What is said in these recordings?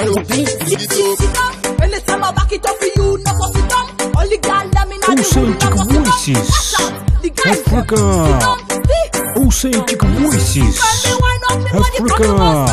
can look Sit up. Anytime I back it up for you, not for sit down. Girl let me know Africa. voices Africa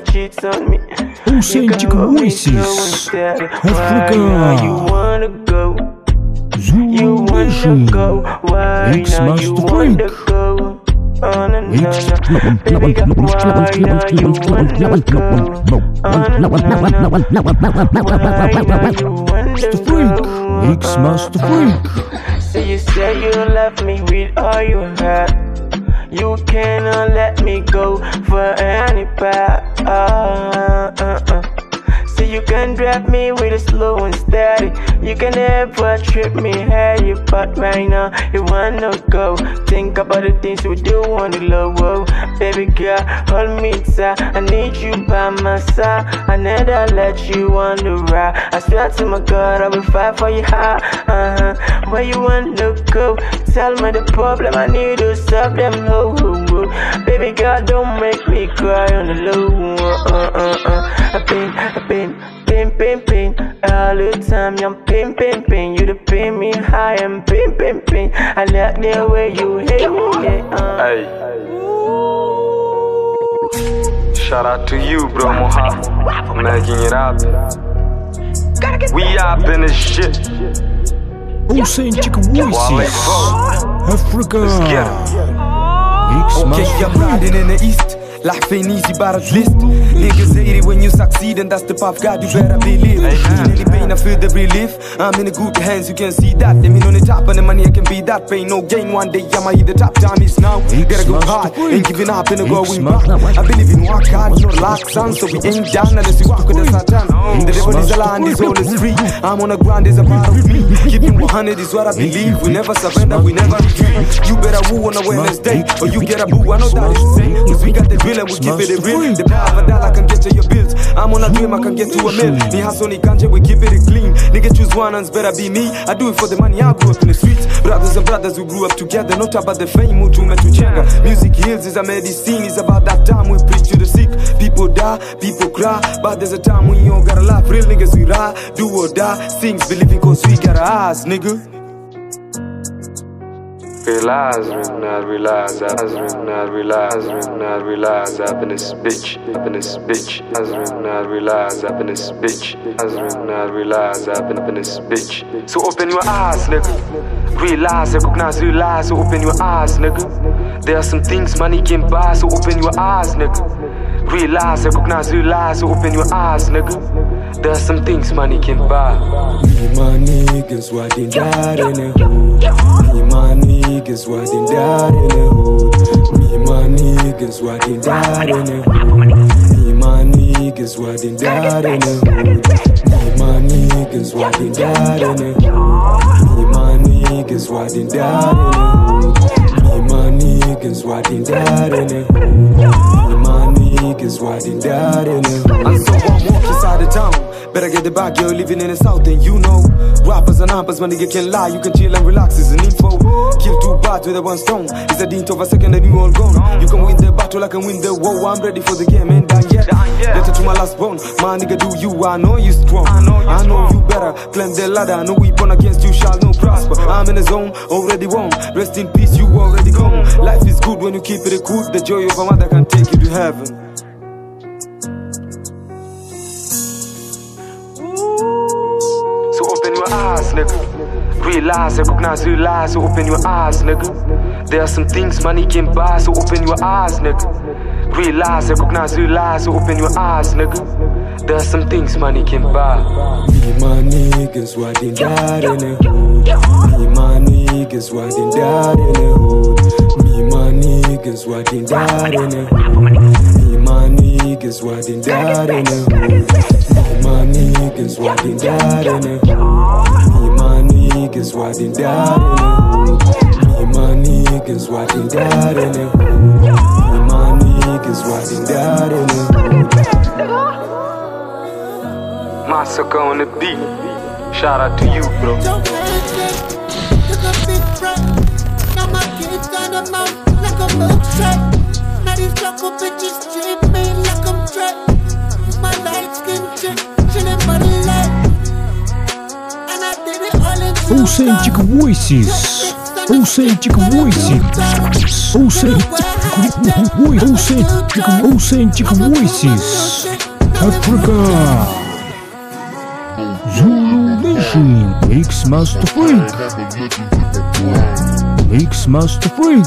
cheat on me. Authentic voices. Africa. Wanna go? You Zulu Nation. Mix Master Frank. wanna Master Freak. Mix Master Freak. Love me with all you had. You cannot let me go for any path. Uh, uh, uh. So you can drive me with a slow and steady. You can never trip me heavy, but right now you wanna go. Think about the things we do on the low. Whoa. Baby girl, hold me tight. I need you by my side. I never let you on the ride. I swear to my God, I will fight for you high. Uh huh. Where you wanna go? Tell me the problem. I need to solve them low. Baby girl, don't make me cry on the low. Uh uh uh. uh. I pain, I pain, pain, pain, pain. All the time, I'm pain, pain, pain. You the pain me high and pain, pain, pain. I like the way you hate me. Yeah, uh. Hey. Shout out to you, bro, Moha. For making it happen. We up in this shit. Authentic Wale voices. Fo. Africa. Get 'em. Okay, I'm riding in the east. Life ain't easy, but at least Niggas hate it when you succeed and that's the path God you better believe. Any pain I feel the relief. I'm in a good hands, you can see that. Them in on the top and the money I can be that. Pain no gain, one day I'ma hit the top. Time is now, gotta go hard. Ain't giving up and going back. I believe in work hard, no lack son So we ain't down unless we walk with the Satan. The devil is a land, his all is free. I'm on the ground, there's a part of me Keeping 100 is what I believe. We never surrender, we never retreat. You better woo on a Wednesday Or you get a boo, I know that is the same Cause we got the real and we keep it real The power of a dollar can get to your bills. I'm on a dream, I can get to a mill. Ni hustle, ni ganja, we keep it clean. Nigga choose one and it's better be me. I do it for the money, I grew up in the streets. Brothers and brothers who grew up together Not about the fame, utu umetuchenga Music heals is a medicine It's about that time we preach to the sick. People die, people cry But there's a time when you don't gotta laugh. Real niggas we ride, do or die. Things believing cause we got our eyes, nigga Realize, recognize, realize, recognize, realize, recognize, realize, up in this bitch, up in this bitch. I recognize, realize, up in this bitch. Recognize, realize, up in, up in this bitch. So open your eyes, nigga. Realize, recognize, realize, so open your eyes, nigga. There are some things money can buy, so open your eyes, nigga. Realize, recognize, realize, open your eyes, nigga. There are some things money can buy. Me my niggas riding died in the hood. Me my niggas riding died in the hood. Me my niggas riding died in the hood. Me my niggas riding died in the hood. Me my niggas riding died in the hood. Me my niggas riding died in the hood. Me my niggas riding died in the hood. And niggas riding that in it. And so I'm walking inside the town. Better get the back, girl, living in the south, and you know. Rappers and rappers, my nigga can lie, you can chill and relax, it's an info. Kill two birds with a one stone. It's a dint of a second, and you all gone. You can win the battle, I can win the war. I'm ready for the game, ain't done yet. Letter to my last bone, my nigga, do you? I know you strong. I know you better. Climb the ladder, no weapon against you shall no prosper. I'm in the zone, already won. Rest in peace, you already gone. Life is good when you keep it good. The joy of a mother can take you to heaven. Realize, recognize, realize. So open your eyes, nigga. There are some things money can buy. So open your eyes, nigga. Realize, recognize, realize. So open your eyes, nigga. There are some things money can buy. Me my niggas riding that in the hood. Me my niggas riding that in the hood. Me my niggas riding that in the hood. Me my niggas riding that in the hood. Me my niggas riding that in the hood. Me and my niggas riding that in the hood. Me and my niggas riding that in the hood. Me and my niggas riding that in the hood. Massacre on the beat. Shout out to you, bro. Don't hesitate, took a big breath. Now my kids got them out like a milkshake. Now these local bitches treat me like I'm Authentic. Voices. Authentic Voices. Authentic Voices. Authentic Voices. Africa. Zulu Nation. Mix Master Freak. Mix Master Freak.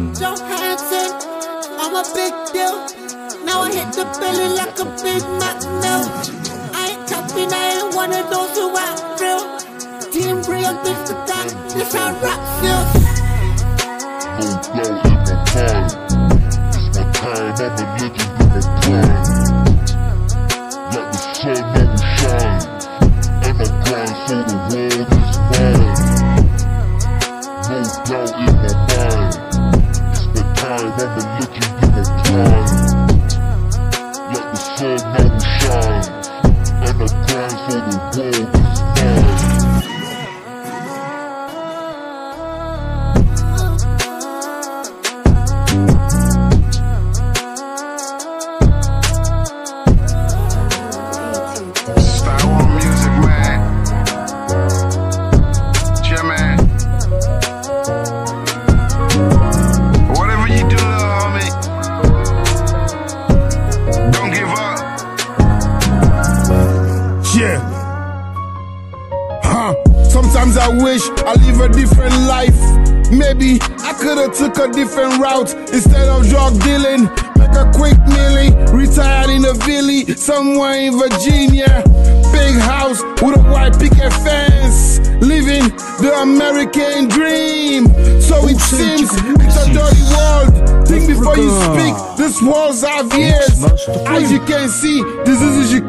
time, this how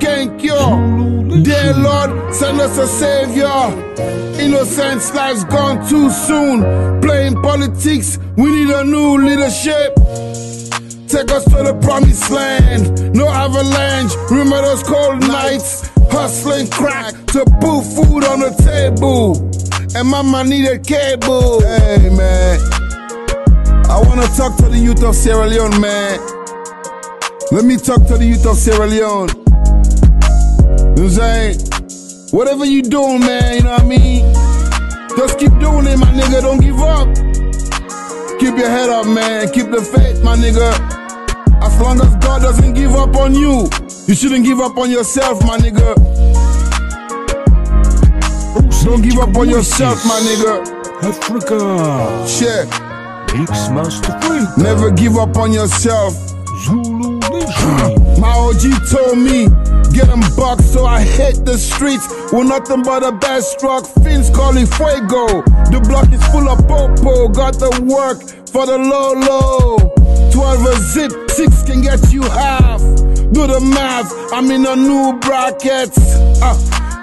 can't cure. Dear Lord, send us a savior. Innocence lives gone too soon. Playing politics, we need a new leadership. Take us to the promised land. No avalanche. Remember those cold nights? Hustling crack to put food on the table. And mama needed cable. Hey man. I wanna talk to the youth of Sierra Leone, man. Let me talk to the youth of Sierra Leone. You know what I'm saying? Whatever you doing, man, you know what I mean? Just keep doing it, my nigga. Don't give up. Keep your head up, man. Keep the faith, my nigga. As long as God doesn't give up on you, you shouldn't give up on yourself, my nigga. Don't give up on yourself, my nigga. Africa. Shit. Mix Master Freak. Never give up on yourself. Zulu Nation. My OG told me, get them bucks, so I hit the streets with nothing but a bad struck. Fins calling fuego. The block is full of popo. Got the work for the low low. 12 a zip, 6 can get you half. Do the math, I'm in a new bracket. Uh,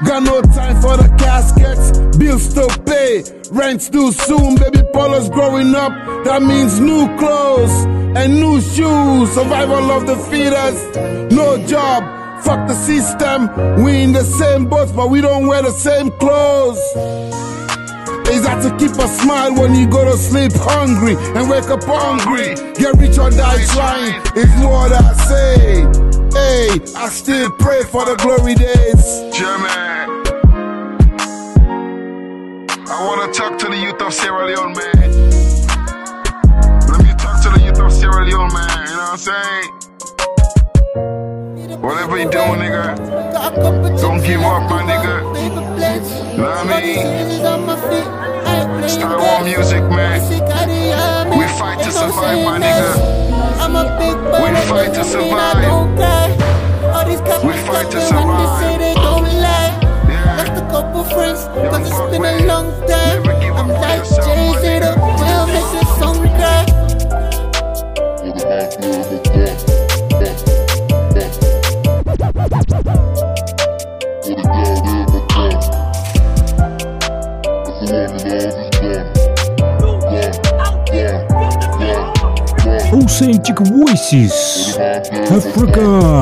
got no time for the caskets. Bills to pay, rent's due soon. Baby Polo's growing up, that means new clothes and new shoes. Survival of the fittest, no job. Fuck the system, we in the same boat, but we don't wear the same clothes. Is that to keep a smile when you go to sleep hungry and wake up hungry? Get rich or die trying, is what I say. Hey, I still pray for the glory days. German. I wanna talk to the youth of Sierra Leone, man. Let me talk to the youth of Sierra Leone, man. You know what I'm saying? Whatever you doing, nigga, don't give up, my nigga. Know what I mean? Star War music, man. We fight to survive, my nigga. I'm a big We fight to survive. We fight to survive. They say they don't lie. Yeah. Lost a couple friends, cause it's been a long time. Never give up I'm like my Authentic Voices. Africa.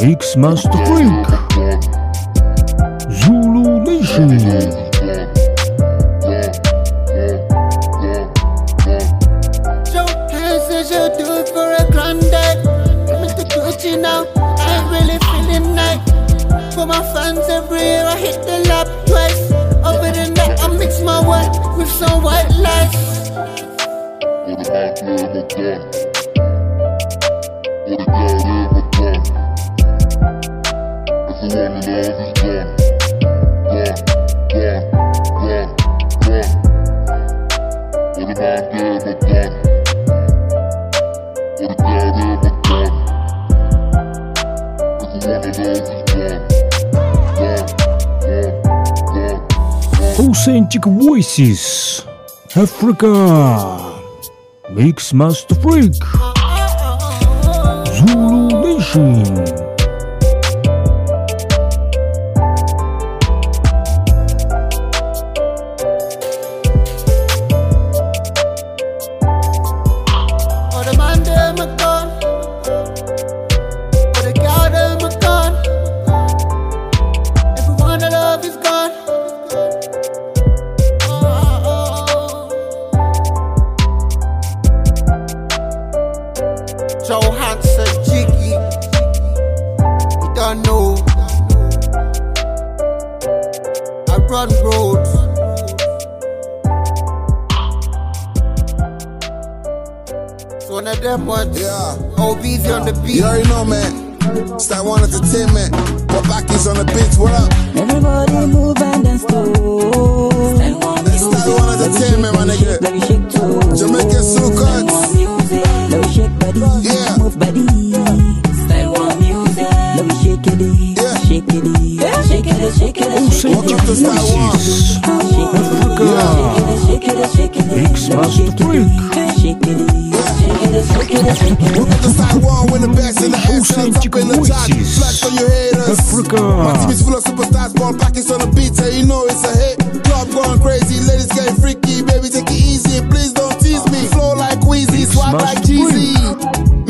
Mix Master Freak. Voices. Africa. Mix Master Freak. Zulu Nation. You already know, man. Star One Entertainment. But back is on the beats. What up? Everybody move and dance to That's Star One Entertainment, my nigga. Let me shake to Jamaican Soul Cuts. music. Let me shake body, Yeah. move body. Style one music. Let me shake it, Yeah. shake it, shake it, shake it, shake Welcome it. to Star One. Voices. Africa. Shake it, shake it, Mix Master Freak. shake it, the in the up in the. Flex on your haters. Africa. My team is full of superstars. Ball packets on the beat. So you know it's a hit. Club going crazy. Ladies getting freaky. Baby, take it easy. Please don't tease me. Flow like Wheezy. Swag Master like Jeezy.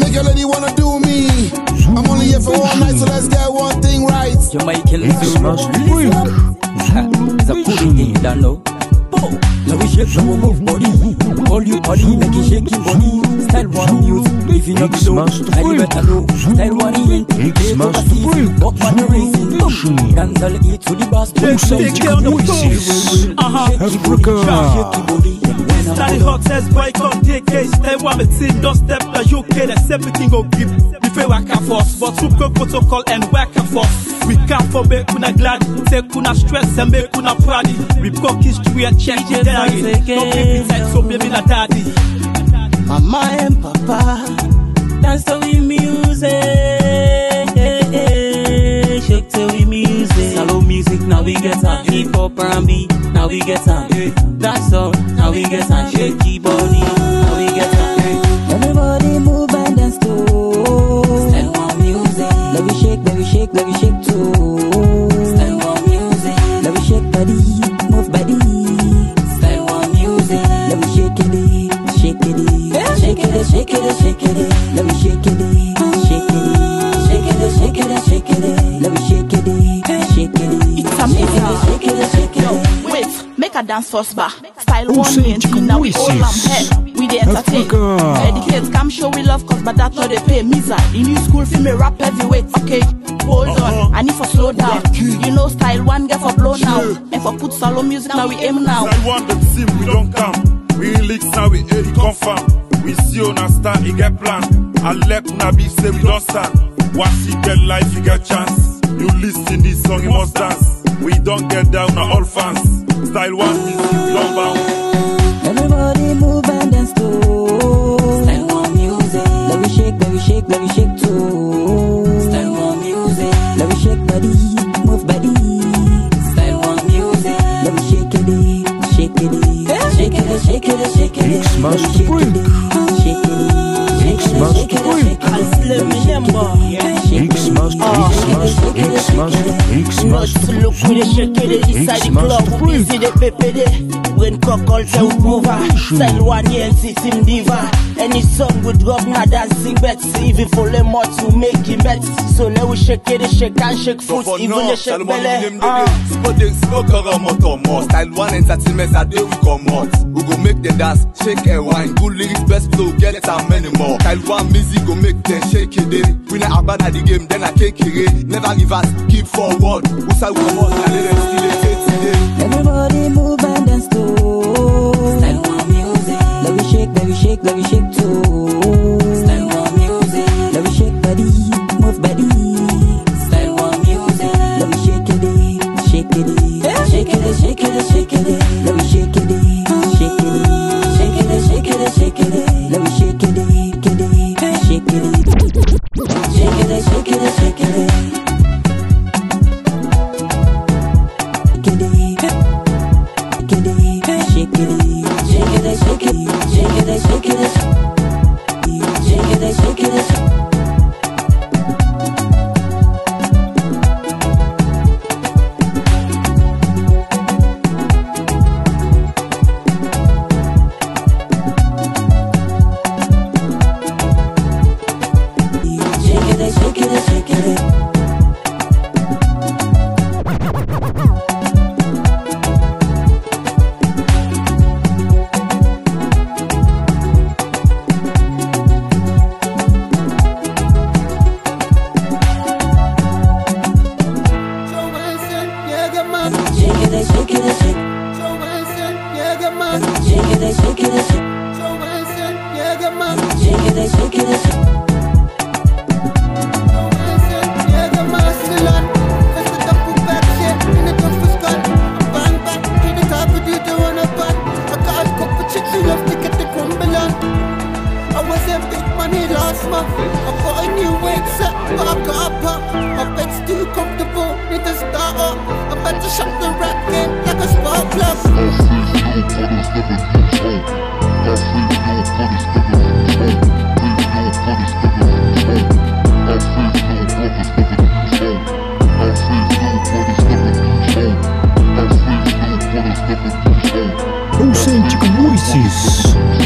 Make your lady wanna do me. I'm only here for one night, so let's get one thing right. Jamaican Zulu. Freak. The pudding in the know. Let me shake your move body. Call you body, make it shake your body. Style one music, if you know below. And you better know. Style one in. Take overseas. Freak. Walk on the racing. Zulu Dance all eat to the bass. Authentic voices. Africa. Shake your body. When This na the hottest boy come take case. Tell one me team don't step na UK. Let's everything go give. Before work and force, but through go protocol and work and force. We can't for make kuna glad, take kuna stress and make kuna proud. We broke history and change it diary. No baby tight, so baby na daddy. Mama and Papa dance to we music, shake to we music. Shallow music now we get on hip hop R&B now we get on. Eh, That's all now we get on shaky body dance first bar. Style one thing, now we all am Voices. head. We the entertain. Educate, come show we love cause but that not they pay. Misa, the new school for me rap heavyweight. Okay, hold on, uh-huh. I need for slow down. You know style one get for blow now. And for put solo music now we aim now. I want them see we don't come. We in leaks now we it confirm. We see on a stand, he get plan. I let una be say we don't stand. Once he get life, he get chance. You listen this song, you must dance. We don't get down, na all fans. Style one music, we don't bounce. Everybody move and dance to style one music. Let me shake, let me shake, let me shake too. Style one music. Let me shake body, move body. Style one music. Let me shake it, shake it, shake it, shake it, shake it. Mix Master Freak. Mix Master, Look with the shake it inside the club. We see the pepe When cockle say we prova. Style one year system diva. Any song we drop na dancing bet. Even for the more to make it bet. So let we shake it, shake and shake foot. Even the shake belly. Ah. Spotting smoke or motor more. Style one entertainment a day we come out. We go make them dance, shake and wine. Good lyrics, best flow, get it and many more. Style one music go make them shake it. eh. We not at the game, then I take it. eh. Never reverse, keep forward. Who say we come now let them still it today. Everybody move and dance to style one music. Let me shake, let me shake, let me shake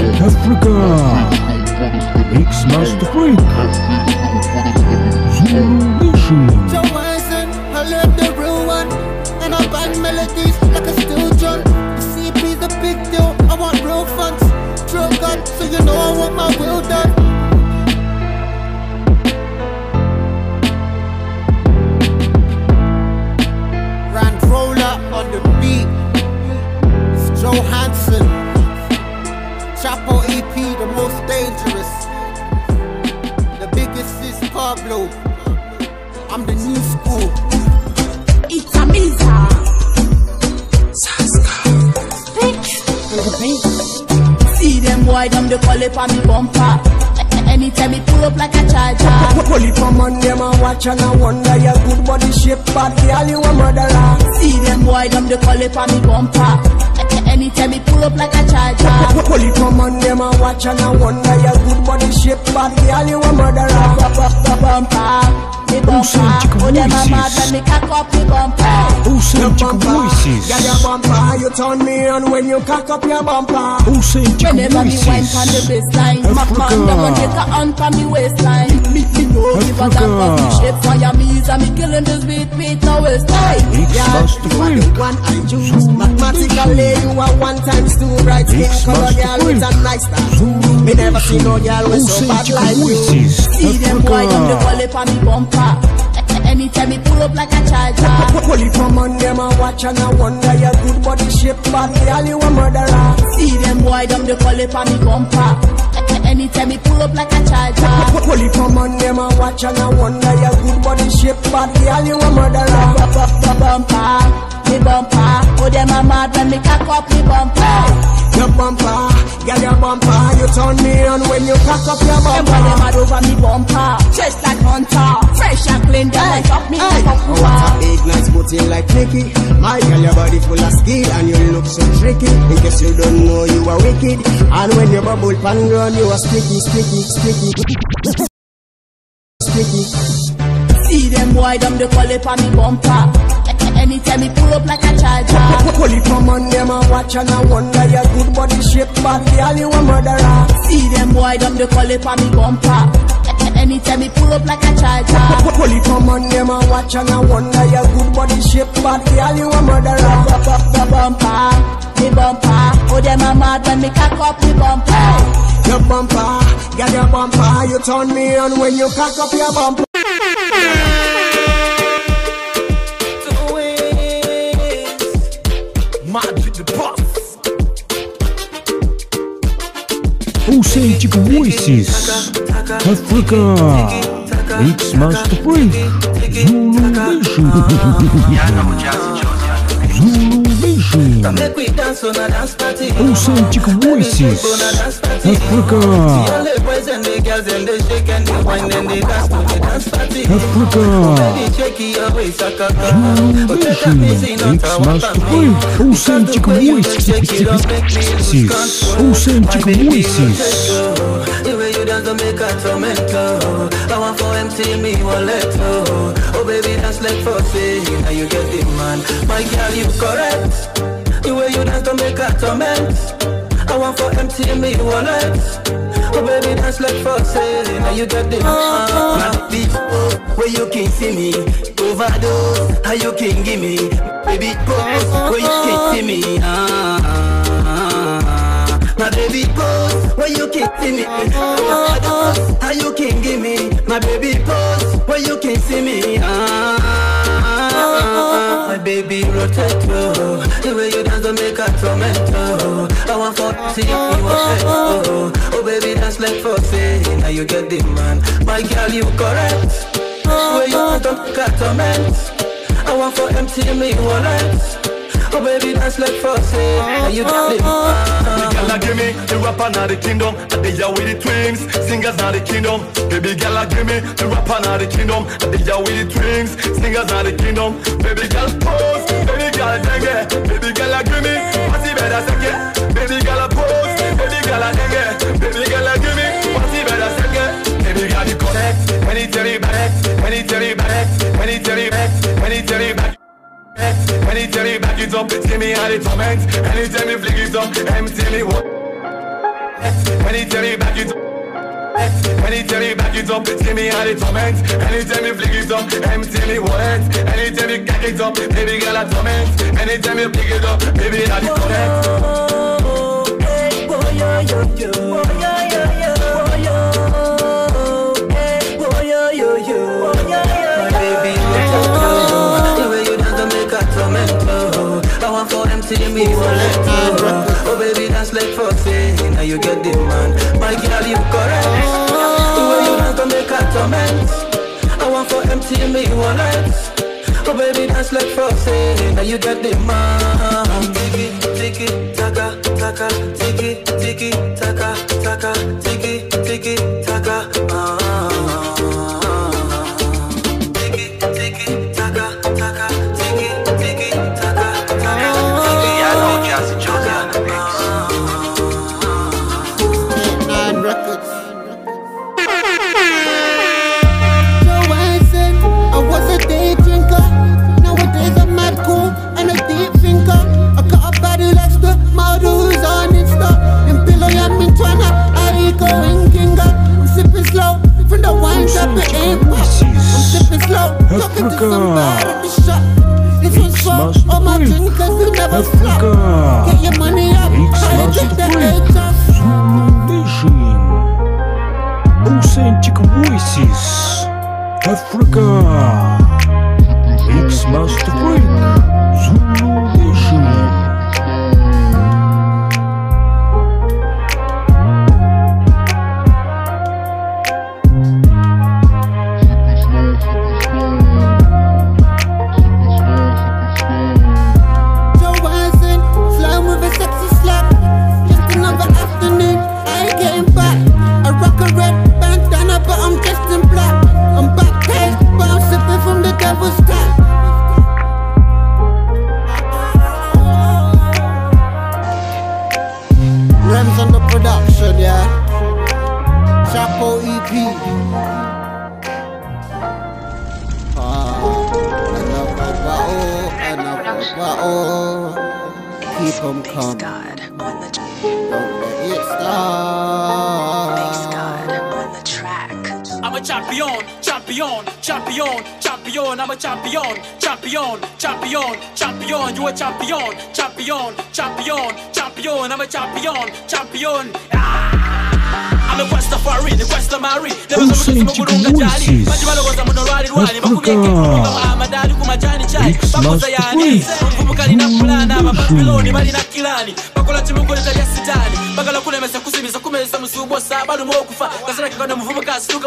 Africa. Mix Master Freak. Zulu Nation. Joe Wison, I love the real one. And I bang melodies like a steel drum. The CP's a big deal, I want real funds. Drill gun, so you know I want my will done. Boy, them they call it for me bumper. Anytime me pull up like a charger. Pull it from on them and watch and I wonder your good body shape, bad girl, you a murderer. See them boy, them they call it for me bumper. Anytime me pull up like a charger. Pull it from on them and watch and I wonder your good body shape, bad girl, you a murderer. Bumper, me bumper. Oh, them a mad when me cock up me bumper. Authentic voices. Yeah, your bumper, you turn me on when you cock up your bumper. Authentic Whenever me wine voices. on the baseline, my man them want take a hand on me waistline. Know give a damn for me shape fire me is and me killing this beat beat no waistline. Mix Master Freak. One I choose Mathematically you are one times two Bright skin color girl with a nice tattoo Me never see no girl with so bad like you. See them boy them they call it for me bumper. Anytime me pull up like a charger. From on them and watch and I wonder your good body shape Bad girl you a murderer See them boy them they call it for me bumper. Anytime me pull up like a charger. From on them and watch and I wonder your good body shape Bad girl you a murderer Bumper, me bumper. Oh them a mad when me cock up me bumper. Your bumper, girl your bumper You turn me on when you cock up your bumper. Them boy them mad over me bumper. Just like hunter, fresh and clean. Them like up me like a Oh, what a big nice booty like Nicky My girl, your body full of skill and you look so tricky In case you don't know, you are wicked And when you bubble pan run, you are sticky, sticky, sticky Sticky See them boy them they call it for me bumper. Anytime me pull up like a charger. It from on them and watch and I wonder your good body shape Bad girl, you a murderer See them boy them they call it for me bumper. Anytime me pull up like a charger. It from on them and watch and I wonder your good body shape Bad girl, you a murderer Bumper, me bumper. Oh them a mad when me cock up me bumper. Your bumper, girl, your bumper You turn me on when you cock up your bumper Magic the boss. Authentic voices. Africa. Mix Master Freak. Zulu Vision. Zulu Party. Authentic voices. Africa. Africa. Oh, one X-Master for Authentic voices. voices. make a tormento. I want for empty me wallet. Oh, oh baby, dance like for say. Now you get the man. My girl, you correct. The way you dance don't make a torment. I want for empty me wallet. Oh baby, dance like for say. Now you get the man. My beat, where you can see me. Overdose, how you can give me. Baby, pose, where you can see me. Ah. My baby pose, where you see me. Overdose, how you can oh. The way you dance don't make a tormento. I want for see you walk oh. oh baby dance like for say. Now you get the man. My girl, you correct. Where you dance don't make a torment. I want for empty me wallet. Oh baby, dance like say. Now you get the man. Girl, give me the rapper now the kingdom. And they are with the twins, singers now the kingdom. Baby girl, give me the rapper now the kingdom. And they are with the twins, singers now the kingdom. Baby girl, pose, baby girl, dengue. Baby girl, give me what's the better second. Baby girl, pose, baby girl, dengue. Baby girl, give me what's the better second. Baby girl, you connect when he tell you back, when he tell you back, when he tell you back, when he tell you back. When he tell me back it up, see me how the torment. Tell me flick it up, empty me what? When he tell me back it up. Tell me back it up, see me how the torment. Tell me flick it up, empty me wallet. Tell me cock it up, baby girl a torment. Tell me flick it up, baby I the connect. My want for them to me wallet. Oh baby, dance like for say. Now you get the man. My girl, you correct. The way you dance don't make a torment. I want for empty me wallet. Oh baby, dance like for say. Now you get the man. Take it, taka, taka, tiki, tiki, taka, taka, tiki, Talking to somebody at the shop. This one's all my drinkers who never stop. Get your money up. Try to get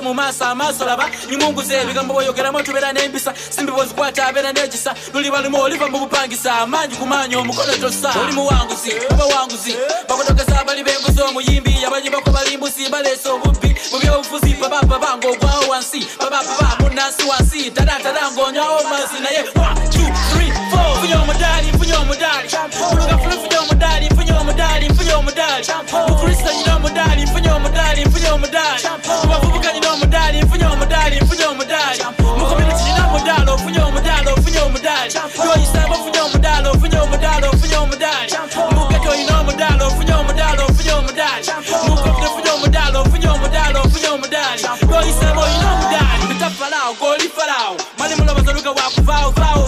mu maaso amaaso laba. Nimunguze ebigambo boyogeramu tubeera n'empisa. Simbi zikwata abeera n'ekisa. Luli balimu oliva mu bupangisa. Amanyi kumanya omukono tosa. Oli muwanguzi, oba wanguzi. Abali b'enguzi omuyimbi. Abayi bako balimbusi baleese obubbi. Mu byobufuzi bababa bango wansi. Bababa munansi wansi. Tadatala ng'onywawo mazzi naye. One, two, three, four. Nfunye omudali, nfunye omudali. Mulugafulu nfunye omudali, nfunye omudali, nfunye omudali. Mukrista nyina omudali, nfunye omudali, nfunye omudali. Mu bavubuka nyina omudali, nfunye omudali, nfunye omudali. Mu community nyina omudali, ofunye omudali, ofunye omudali. Yoyisamba ofunye omudali, ofunye omudali, ofunye omudali. Mu ghetto nyina omudali, ofunye omudali, ofunye omudali. Mu covid ofunye omudali, ofunye omudali, ofunye omudali. Yoyisamba oyina omudali. Bita Farao, goli Farao. Mali mulobozi oluga wakuvaawo, vaawo,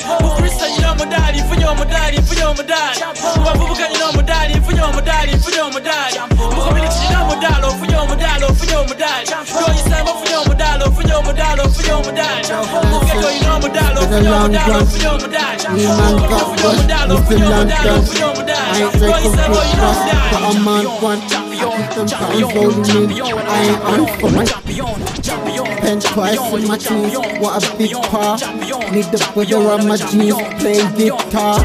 Mukrista nyina omudali, nfunye omudali, nfunye omudali. Mu bavubuka nyina omudali, nfunye omudali, nfunye omudali. Mu community nyina omudali, ofunye omudali, ofunye omudali. Yoyisamba ofunye omudali, ofunye omudali, ofunye omudali. Mu ghetto nyina omudali, Been a ofunye long omudali, run. ofunye omudali. Me man got one, we still long done. I ain't drink a big glass, but I'm on one. I keep them pounds rolling in. I ain't on fun. Pen twice in my jeans, what a big par. Need the butter on my jeans, playing guitar.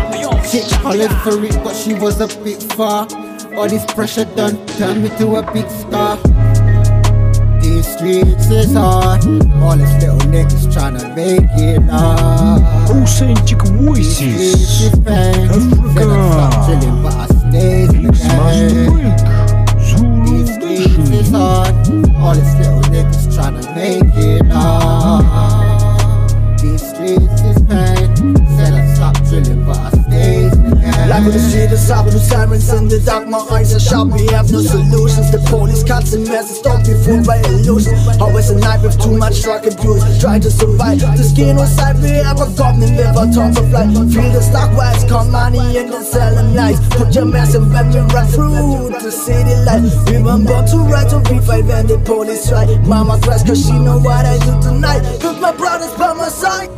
Chick hollered for it, but she was a bit far. All this pressure done turned me to a big star. These streets is hard. All these little niggas tryna make it hard. Authentic voices. Africa. Chilling, but I stay in the game. These streets is hard. All these little niggas tryna make it hard. These streets stay in the street is up to sirens in the dark, my eyes are sharp. We have no solutions. The police cuts and messes, don't be fooled by illusions. Always a night with too much drug abuse. Try to survive. The skin on side, we have a goblin liver, tons of light. Feel the stock wise, count money and then selling lies. Put your mask and when we run through the city light. We were born to ride to revive when the police strike. Mama cries cause she know what I do tonight. Cause my brother's by my side.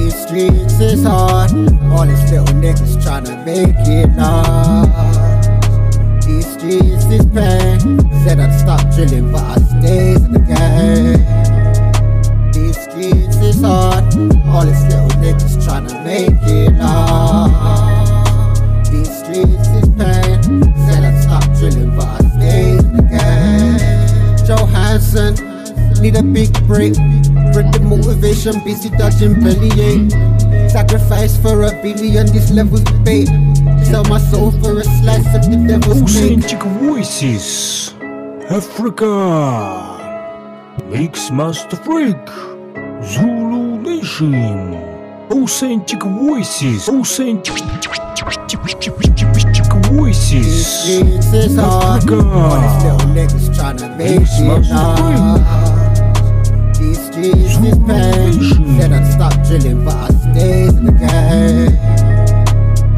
These streets is hard. All these little niggas tryna make it large. These streets is pain. Said I'd stop drilling, but I stayed in the game. These streets is hard. All these little niggas tryna make it large. These streets is pain. Said I'd stop drilling, but I stayed in the game. Johansson, need a big break. Bring the motivation, busy dodging bellyache. Sacrifice for a billion, this level's bait. Sell my soul for a slice of the devil's cake. Authentic Voices? Africa. Mix Master Freak. Zulu Nation. Authentic Voices? Authentic Voices? Hard. All these little niggas tryna make Mix it streets is pain. Said I'd stop drilling, but I stayed in the game.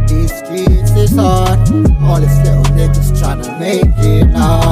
These streets is hard. All these little niggas tryna make it large.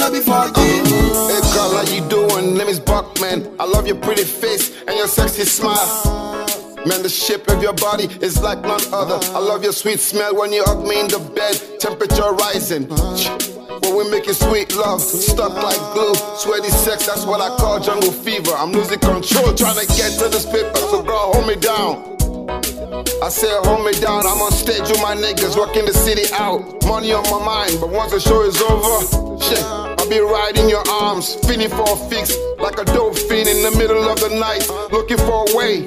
Hey girl, how you doing? Name is Buckman. I love your pretty face and your sexy smile. Man, the shape of your body is like none other. I love your sweet smell when you hug me in the bed. Temperature rising. When we making sweet love, stuck like glue. Sweaty sex, that's what I call jungle fever. I'm losing control, trying to get to this paper. So girl, hold me down. I said, hold me down. I'm on stage with my niggas, working the city out. Money on my mind, but once the show is over, shit, be right in your arms, feeling for a fix, like a dope fiend in the middle of the night, looking for a way.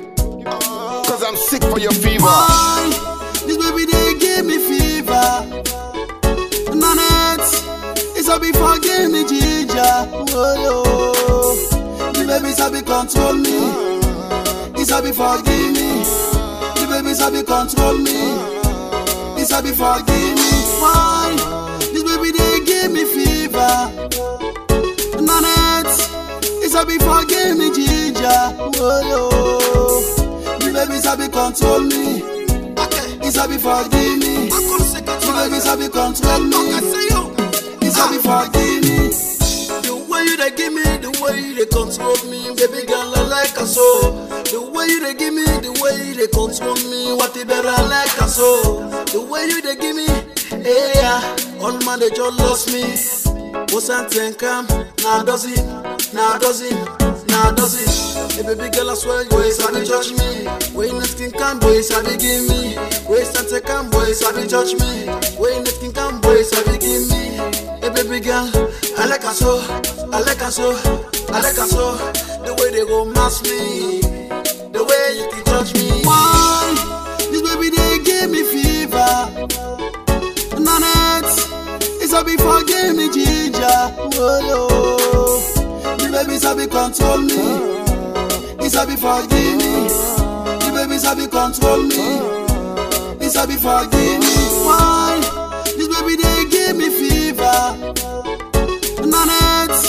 Cause I'm sick for your fever. Why? This baby they give me fever. Nanette, it's a be forgive me, Ginger. Oh, yo. The baby sabi control me. It's a be forgive me. The baby sabi control me. It's a be forgive me. Why? This baby they give me fever. Nanette, it's a be forgive me, Ginger. Oh, yo. The baby sabi control me. He sabi forgive me. The baby sabi control me. He sabi forgive me. The way you they give me, the way you they control me, baby girl I like her so. The way you they give me, the way you they control me, what the better I like her so. The way you they give me, hey yeah, all man they just lost me. Come? Now does it? Now does it? Now does it? Hey baby girl I swear you always have judge me. When the skin come, boys have give me. Take come, boys have judge me. When the skin come, boys have give me. Hey baby girl, I like her so, I like her so, I like her so. The way they go mass me, the way you can touch me. Why? This baby they give me fever. Nanette, it's a be forgive me, Ginger. Oh, yo. The baby sabi control me. He sabi forgive me. The baby sabi control me. He sabi forgive me. Why? This baby they give me fever. Nanette,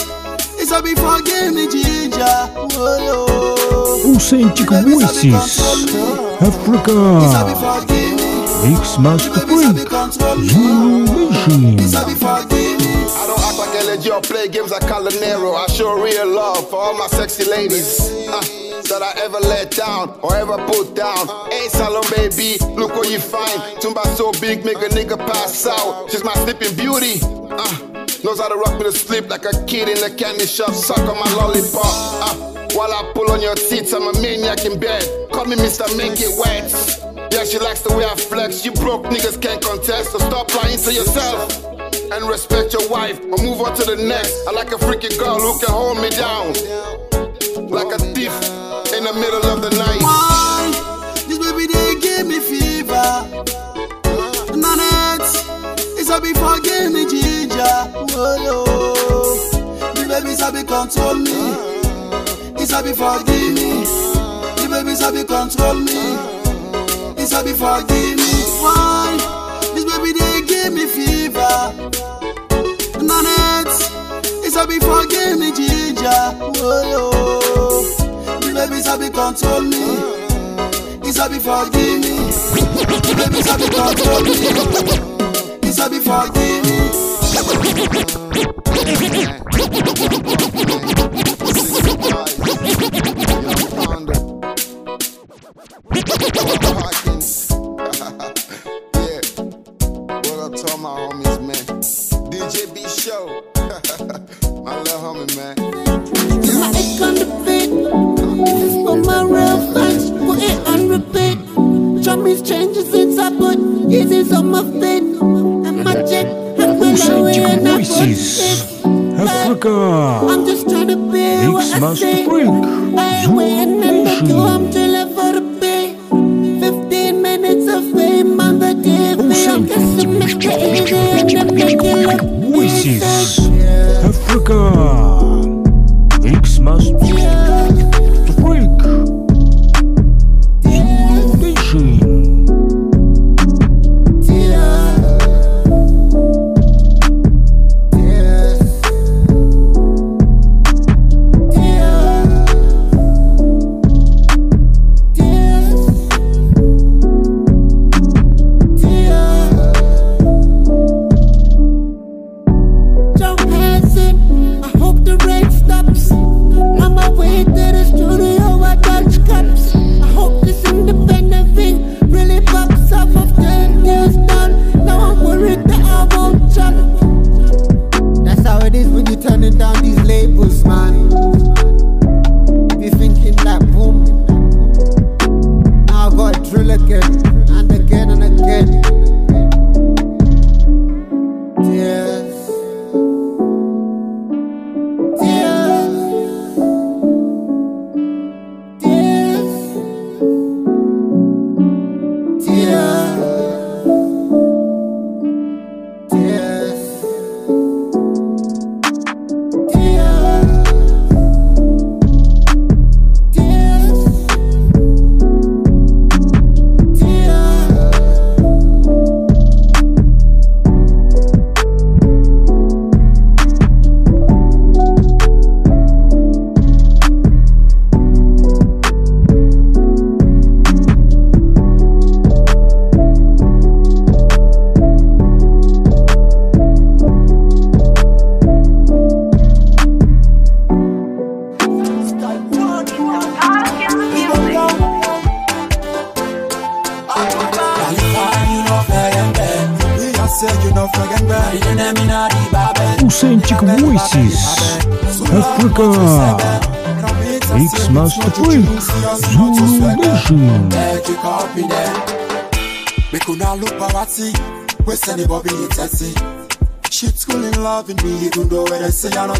he sabi forgive me, Ginger. Yo. Authentic Voices Africa forgive me. X Master Freak, Zulu Nation. LG or play games like Calanero. I show real love for all my sexy ladies. Uh, that I ever let down or ever put down. Hey, Salon baby, look what you find. Tumba so big, make a nigga pass out. She's my sleeping beauty. Uh, knows how to rock me to sleep like a kid in a candy shop. Suck on my lollipop. Uh, while I pull on your teeth, I'm a maniac in bed. Call me Mr. Make It Wet. Yeah, she likes the way I flex. You broke niggas can't contest, so stop lying to yourself and respect your wife or move on to the next. I like a freaky girl who can hold me down like a thief in the middle of the night. Why? This baby they give me fever. Nanette, it's a before give me ginger. Oh, yo. The baby sabi control me. It's a before give me. The baby sabi control me. It's a before give me. Why? This baby they give me fever. Nanette, it's a before give me ginger. Oh, yo. The baby sabi control me. It's a before give me. The baby sabi control me. It's a before give me. Africa.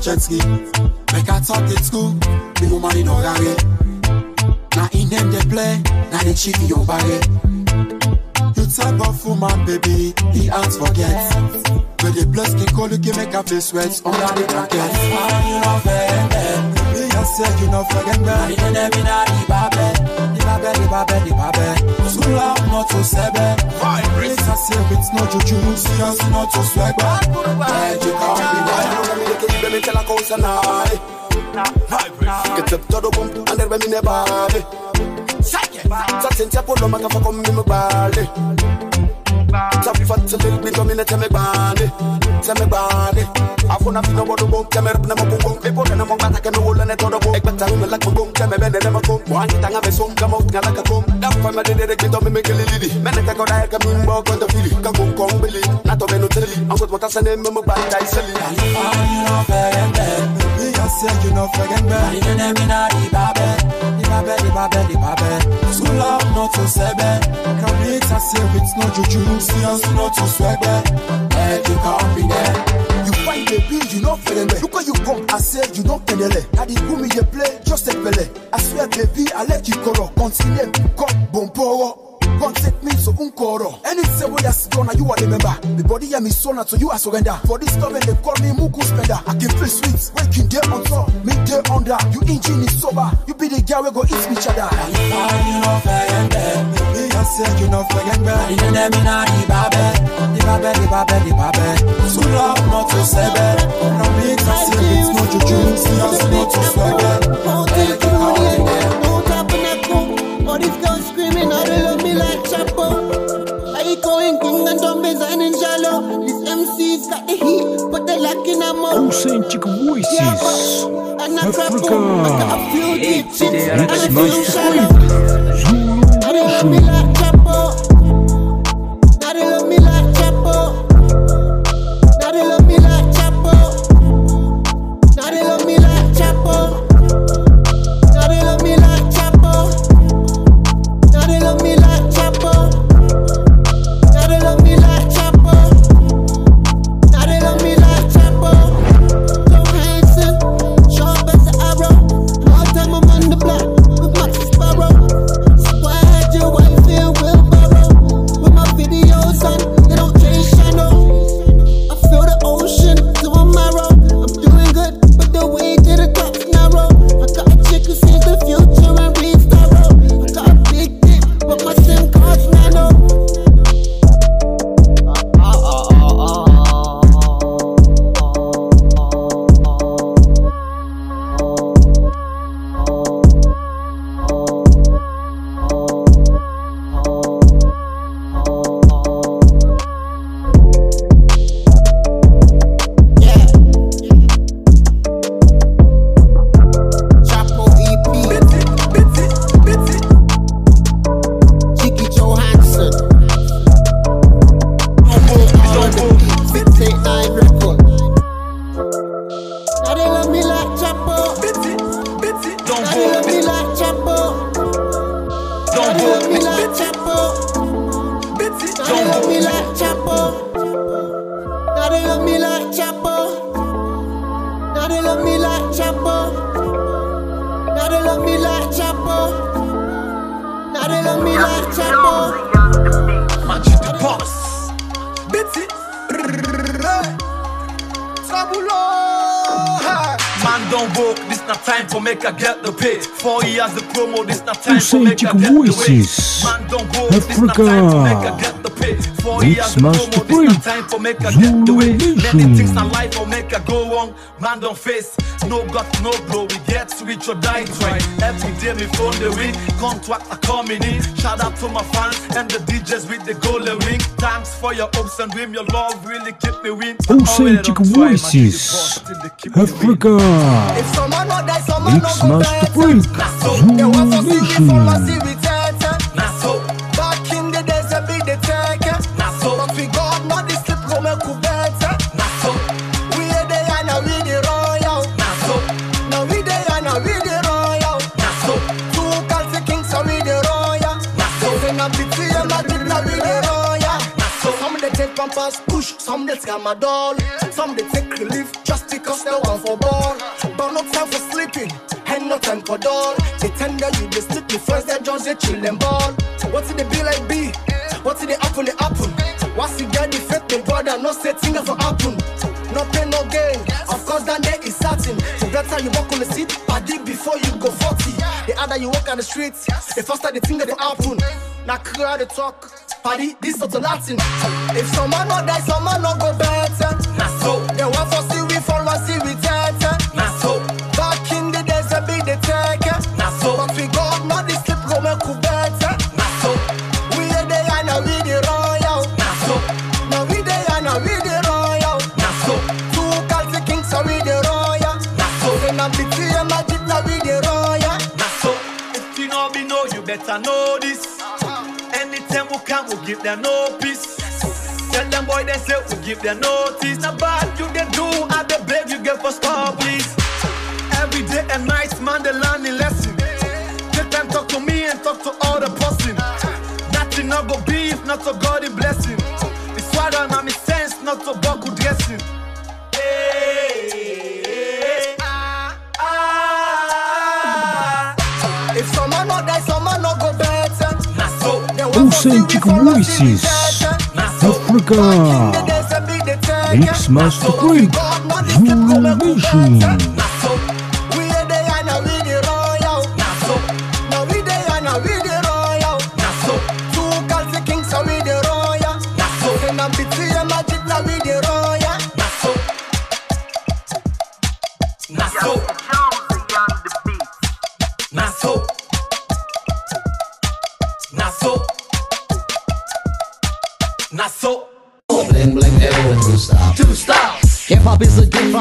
Jet ski. Make I talk in school, the woman in Orare. Now in them they play, now they cheat your body. You type of woman, baby, the hands forget. But the bless can call you, can make a face sweat under the bracket. Babe, the babe, the love, not to sebe. Vibrate. I say it's not juju, see us not to swag. Magic, I'll be there. Baby, tell a cause and I Get up to the boom and then me never Sa senti a polo maka fa come me bale Top fat to Tell me fat a little bit of me, tell me body, tell me body. I'm gonna feel about the bone, tell me rap na mo bong. Me put na mo bata ke me hold na todo bong. Ekpa tell me like mo bong, tell me bende na mo bong. Mo anji tanga me song, come out ngala ka kom. Da fa me dede de kito me me kili lidi. Me ne tako da ka min bo kon to fili. Ka kom kom bili, na to me no teli. Ang kot mota sene me mo ba dai seli. Ah, you know fair and bad. Me just say you know fair and bad. Me ne me na di ba bad babe, di babe, di babe. So love not to say bad. Come meet I say it's no juju. See us not to bad. Hey, you can't be there. You find the bill, you know them. Look how you come, I said you know kendele. I did go me the play, just a pele. I swear, baby, I let you go. Continue, come, bon power. Come take me so unkoro. Any say what that's done, you are the member. The body ya me son to you I surrender. For this love they call me muku spender. I can feel sweet, waking there on top, me there under. You engine is sober, you be the guy we go eat each other. You know fair and bad. Me I say you know fair and bad. You know me na di babe, di babe, di babe, di babe. So love not to say bad. Come meet I say it's no. See us not to sweat bad. Hey, you can't be there. No tabernacle. All these girls screaming, all they authentic voices. Africa, it's nice to Zulu. Things in life will make I go wrong. Man don't face, no got no bro. We get switch or die try. Every day me phone the ring, contract are coming in. Shout out to my fans and the DJs with the golden. Thanks for your hopes and dream, your love really keep me win. Authentic voices. Africa. If someone not die, someone Mix not go Master better. Freak. They want pampers push, some they doll, some they take relief just because they want for ball. But no time for sleeping, and no time for doll. They tender you, they sleep the first, they just they chill and ball. What's it they be like be? What's it they happen, they happen? What's the fake, the brother, no setting for happen. The other you walk on the streets, the faster the thing that will happen. Now clear the talk. Party, this sort of Latin. If someone not die, someone not go better. Nah so. They want for see we fall, see we better know this. Anytime we come, we give them no peace. Tell them boy they say we give them notice. Now bad you they do, I the beg you get for stop please. Every day and night, man, they learn a lesson. Take time talk to me and talk to all the person. Nothing not go be if not to God in blessing. It's why know me sense not to buckle dressing. If Authentic voices. Africa. Mix Master Freak. Zulu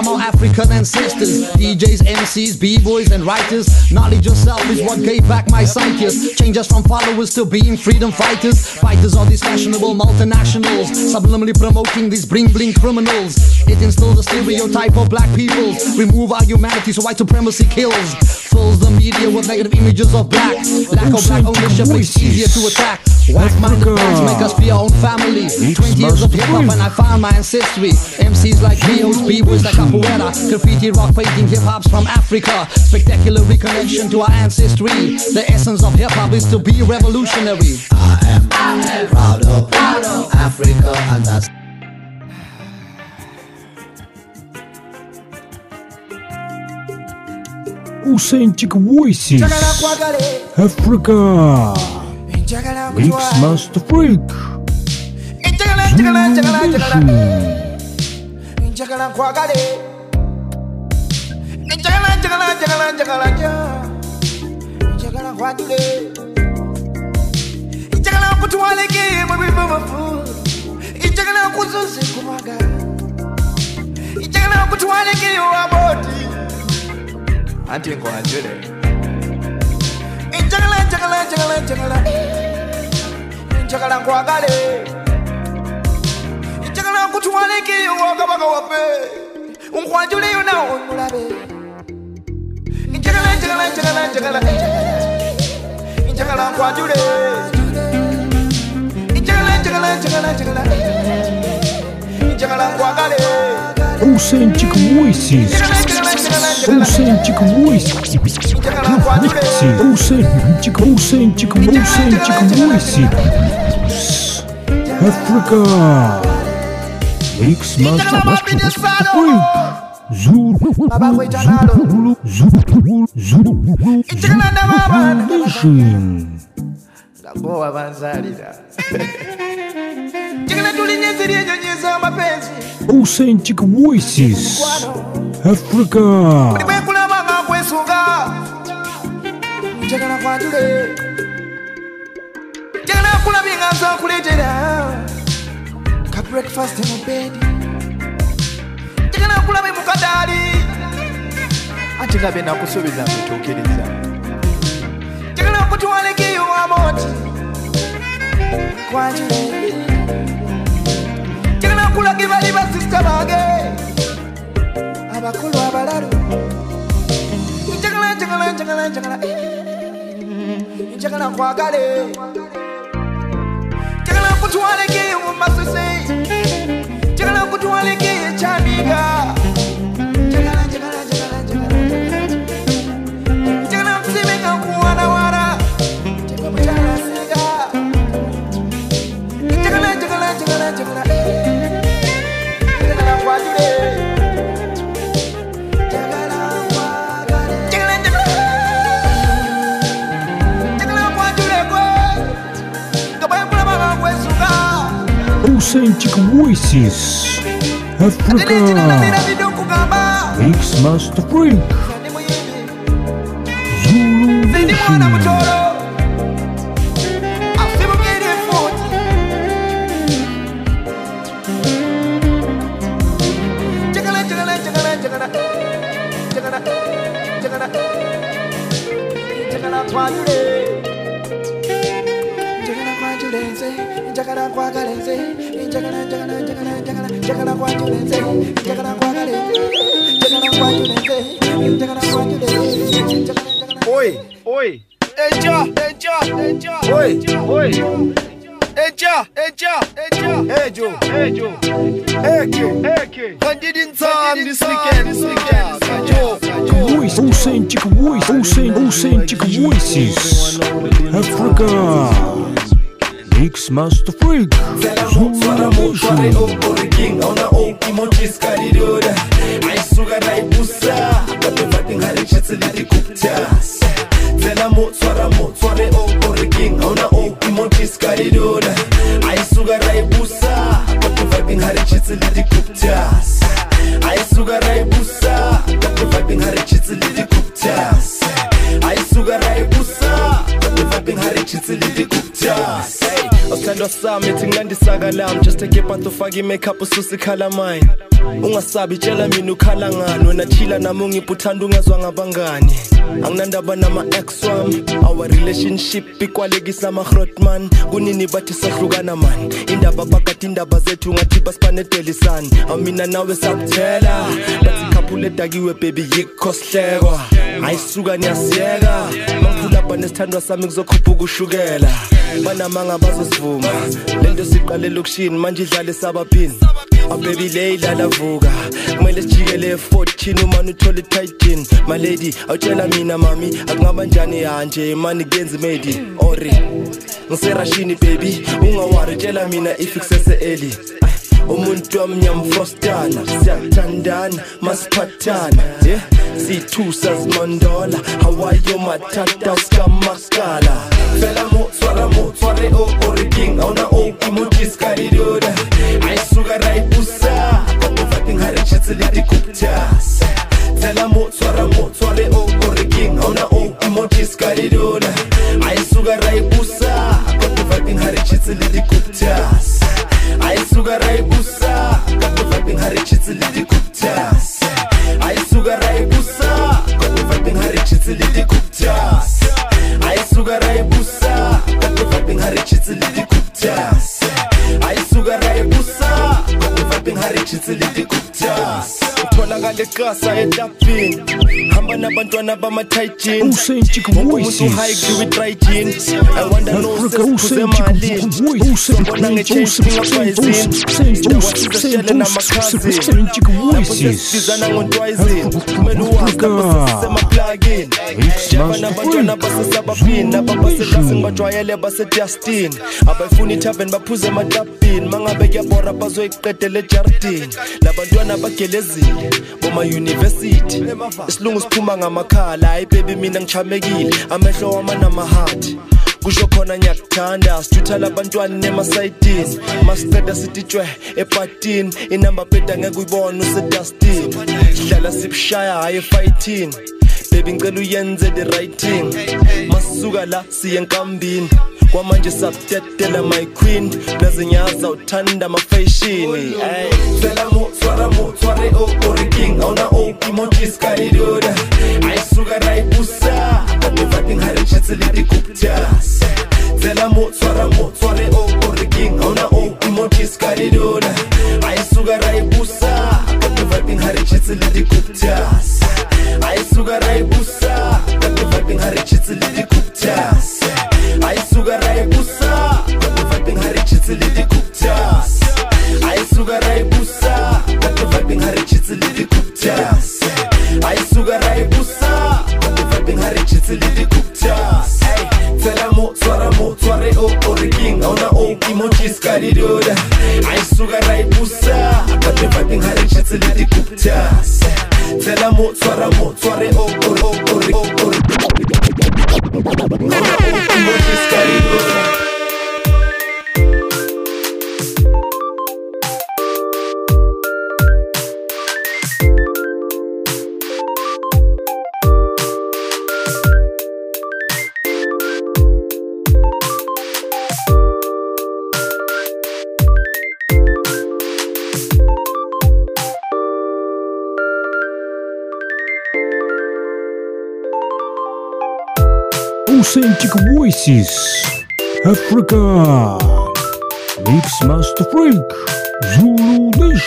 from our African ancestors. DJs, MCs, B-boys, and writers. Knowledge yourself is what gave back my psychics. Change us from followers to being freedom fighters. Fighters of these fashionable multinationals. Subliminally promoting these bling bling criminals. It instills a stereotype of black people. Remove our humanity so white supremacy kills. Fills the media with negative images of black. Lack of black ownership makes it easier to attack. Whack-minded minds make us fear our own family. 20 years of hip-hop and I found my ancestry. MCs like Leos, B-boys like Capoeira. Graffiti, rock painting, hip-hops from Africa. Spectacular reconnection to our ancestry. The essence of hip-hop is to be revolutionary. I am proud of Africa and that's authentic voices. Africa. Mix Master Freak. Ichakala anti ngoanjele injagala injagala injagala injagala injagala nkwagale injagala nkutumaleki wakabaka eh. wape unkwanjuleyo nawo nulabe injagala injagala injagala injagala injagala nkwanjule injagala injagala injagala injagala injagala nkwagale Authentic voices. Authentic voices. Authentic, authentic, authentic voices. Africa. Mix Master Master Master Freak. Zulu, Zulu, Zulu, Zulu, Zulu Nation. Authentic Voices Africa. Njagala kulaba nga nza okuleetera ka breakfast mu bedi njagala kulaba mu kadaali ate nga benakusuubiza mwetuukiriza njagala okutwaleko eyo wamoti kwanjire njagala nkulage bali basisita bange abakulu abalalu. Njagala njagala njagala njagala. Njagala nkwagale. Njagala nkutwalekeyo mu masose njagala nkutwalekeyo ekyandiga Authentic voices. Africa. Master Freak. Zulu. Injagana Oi, oi. Eja, eja, eja. Oi, oi. Eja, eja, eja. Ejo, ejo. Eke, eke. Candidin time this weekend, this weekend. Kajo, kajo. Voice, authentic voice, authentic, authentic voices. Africa. X マストフリーク空も空も我をオルキン女を気持ち疲れるだ愛想がないブサだってバテンハリシャツ出てくっちゃ Tena mo tswara mo tsware o korking ona o kimoti skaridura ai sugar ai busa kotu vibing hari chitsi lidi kuptas ai sugar ai busa kotu vibing hari chitsi lidi kuptas ai sugar ai busa kotu vibing hari chitsi lidi kuptas Osando sami thingandisakalam just take ipath ufake i-makeup ususikhala mine. Ungasabi tshela mina ukhala ngani. Wena chila nami ungiputhanda ungezwa ngabangani. Anginandaba nama ex wami. Our relationship ikwalekisa ama Hrotman kunini bathi sahlukana man. Indaba phakathi indaba zethu ngathi basipanedelisani Amina nawe sakuthela. Bathi kaphule dakiwe baby yikho sihlekwa Ayisuka niyasiyeka. Mangiphula bhanesithandwa sami kuzokhupha ukushukela banamanga bazosivuma lento siqale lokishini manje idlale sabaphini. Abebi le idlala vuka. Kumele sijikele e-14 umane uthole ititin malady awutshela mina mami. Akungaba njani yanje? Mani kuyenza imedi ori ngiserashini baby. Ungawari tshela mina if kusese eli umuntu wamnyamfrostana siyathandana masiphathana. Yeah zithusa zimandola hawayo mathata sikamaskala fela mo tshwara mo tshware o oreking ga ona oki mo tiskadidoda a e suka ra e busa kokofating ga re chetse le dikoptas fela mo tshwara mo tshware o oreking ga ona oki mo tiskadidoda a e suka ra e busa kokofating ga re chetse le dikoptas a e suka ra e busa kokofating ga re chetse le dikoptas a e suka ra e busa ngarichitsi lidikuptas ayisuka rayibusa kodwa ngarichitsi lidikuptas ayisuka rayibusa kodwa ngarichitsi lidikuptas utholakala eklasa etapini hamba nabantwana Authentic umuntu ithaveni baphuze ematapini mangabe kuyabora bazoyiqedela ejardini labantwana bagelezile bomayunivesithi isilungu siphuma ngamakhala. Hayi bebi mina ngichamekile. Amehlo wama namahati kusho khona ngiyakuthanda sithutha labantwana nemasayitini masiceda sititshwe epatini. Inamba pheda ngeke uyibone usedustini. Sihlala sibushaya hhayi efayithini bebi ngicela uyenze the right thing. Masisuka la siye enkambini. kwamanje sakudedela my queen. Nazinyaza uthanda amafashini selamu swaramu sware okoriking awuna okimojiskalidoda ayisuka rayibusa kanevatingharechitsilitikuputa selamu swaramu sware okoriking awuna okimojiskalidoda ayisuka rayibusa kanevatingharechitsilitikuputa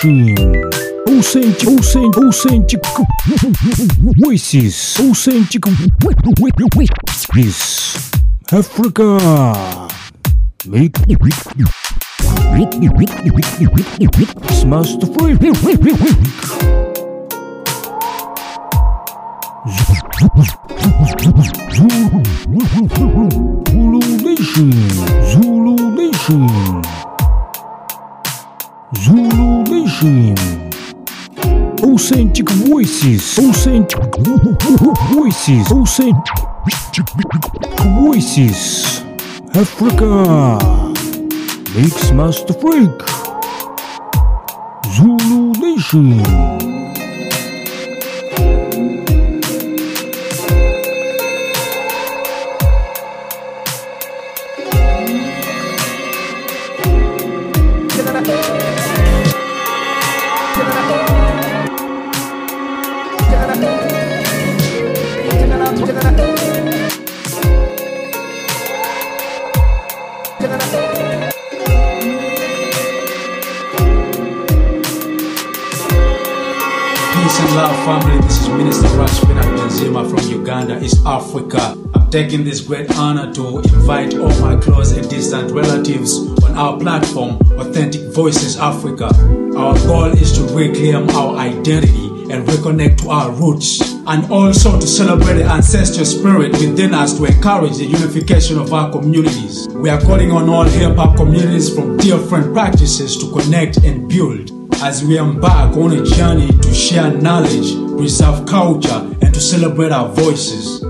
Nation. Authentic, authentic, authentic voices, authentic voices. Africa. Mix Master Freak. Zulu Nation, Zulu Nation, Nation. Authentic voices, authentic voices, authentic voices. Africa, Mixmaster Freak, Zulu Nation. Minister Rashfin Benzema from Uganda, East Africa. I'm taking this great honor to invite all my close and distant relatives on our platform, Authentic Voices Africa. Our goal is to reclaim our identity and reconnect to our roots, and also to celebrate the ancestral spirit within us to encourage the unification of our communities. We are calling on all hip hop communities from different practices to connect and build as we embark on a journey to share knowledge, preserve culture, and to celebrate our voices.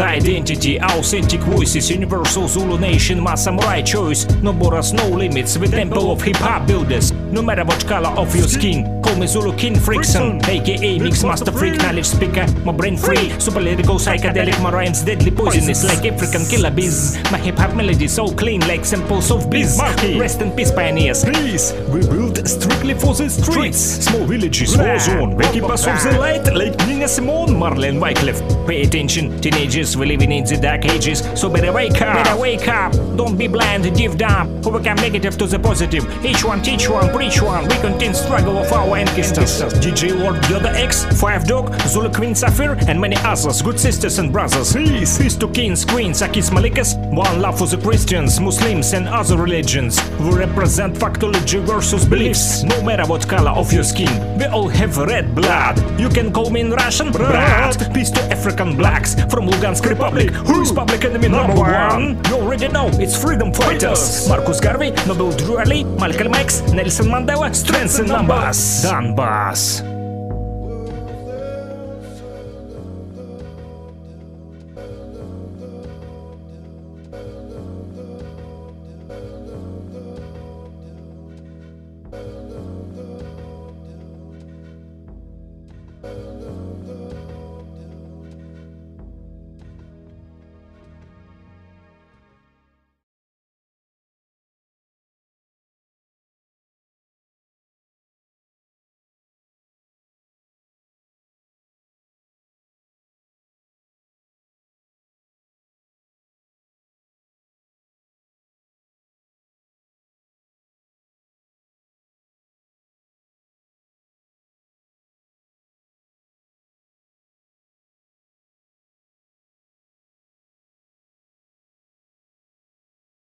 Identity, authentic voices, universal Zulu nation, my samurai choice. No borders, no limits, the temple of hip hop builders. No matter what color of your skin, call me Zulu King Frickson, aka Mix Master Freak, knowledge speaker, my brain free, super lyrical, psychedelic, my rhymes deadly poisonous like African killer bees. My hip hop melody so clean like samples of bees. Rest in peace, pioneers. Peace, we built strictly for the streets. Small villages, war zone, where keep us of the light like Nina Simone, Marlene Wyclef. Pay attention, teenagers, we living in the dark ages, so better wake up. Better wake up. Don't be blind, give down. Overcome negative to the positive. Each one teach one, preach one. We continue struggle of our ancestors. DJ Lord Yoda X, Five Dog, Zulu Queen Sapphire, and many others. Good sisters and brothers. Peace, peace to kings, queens, Akis Malikas. One love for the Christians, Muslims, and other religions. We represent factology versus beliefs. No matter what color of your skin, we all have red blood. You can call me in Russian, brat. Peace to African blacks from Lugansk Republic. Who's public enemy number one? You already know it's freedom fighters. Marcus Garvey, Noble Drew Ali, Malcolm X, Nelson Mandela, strengths in numbers. Donbass.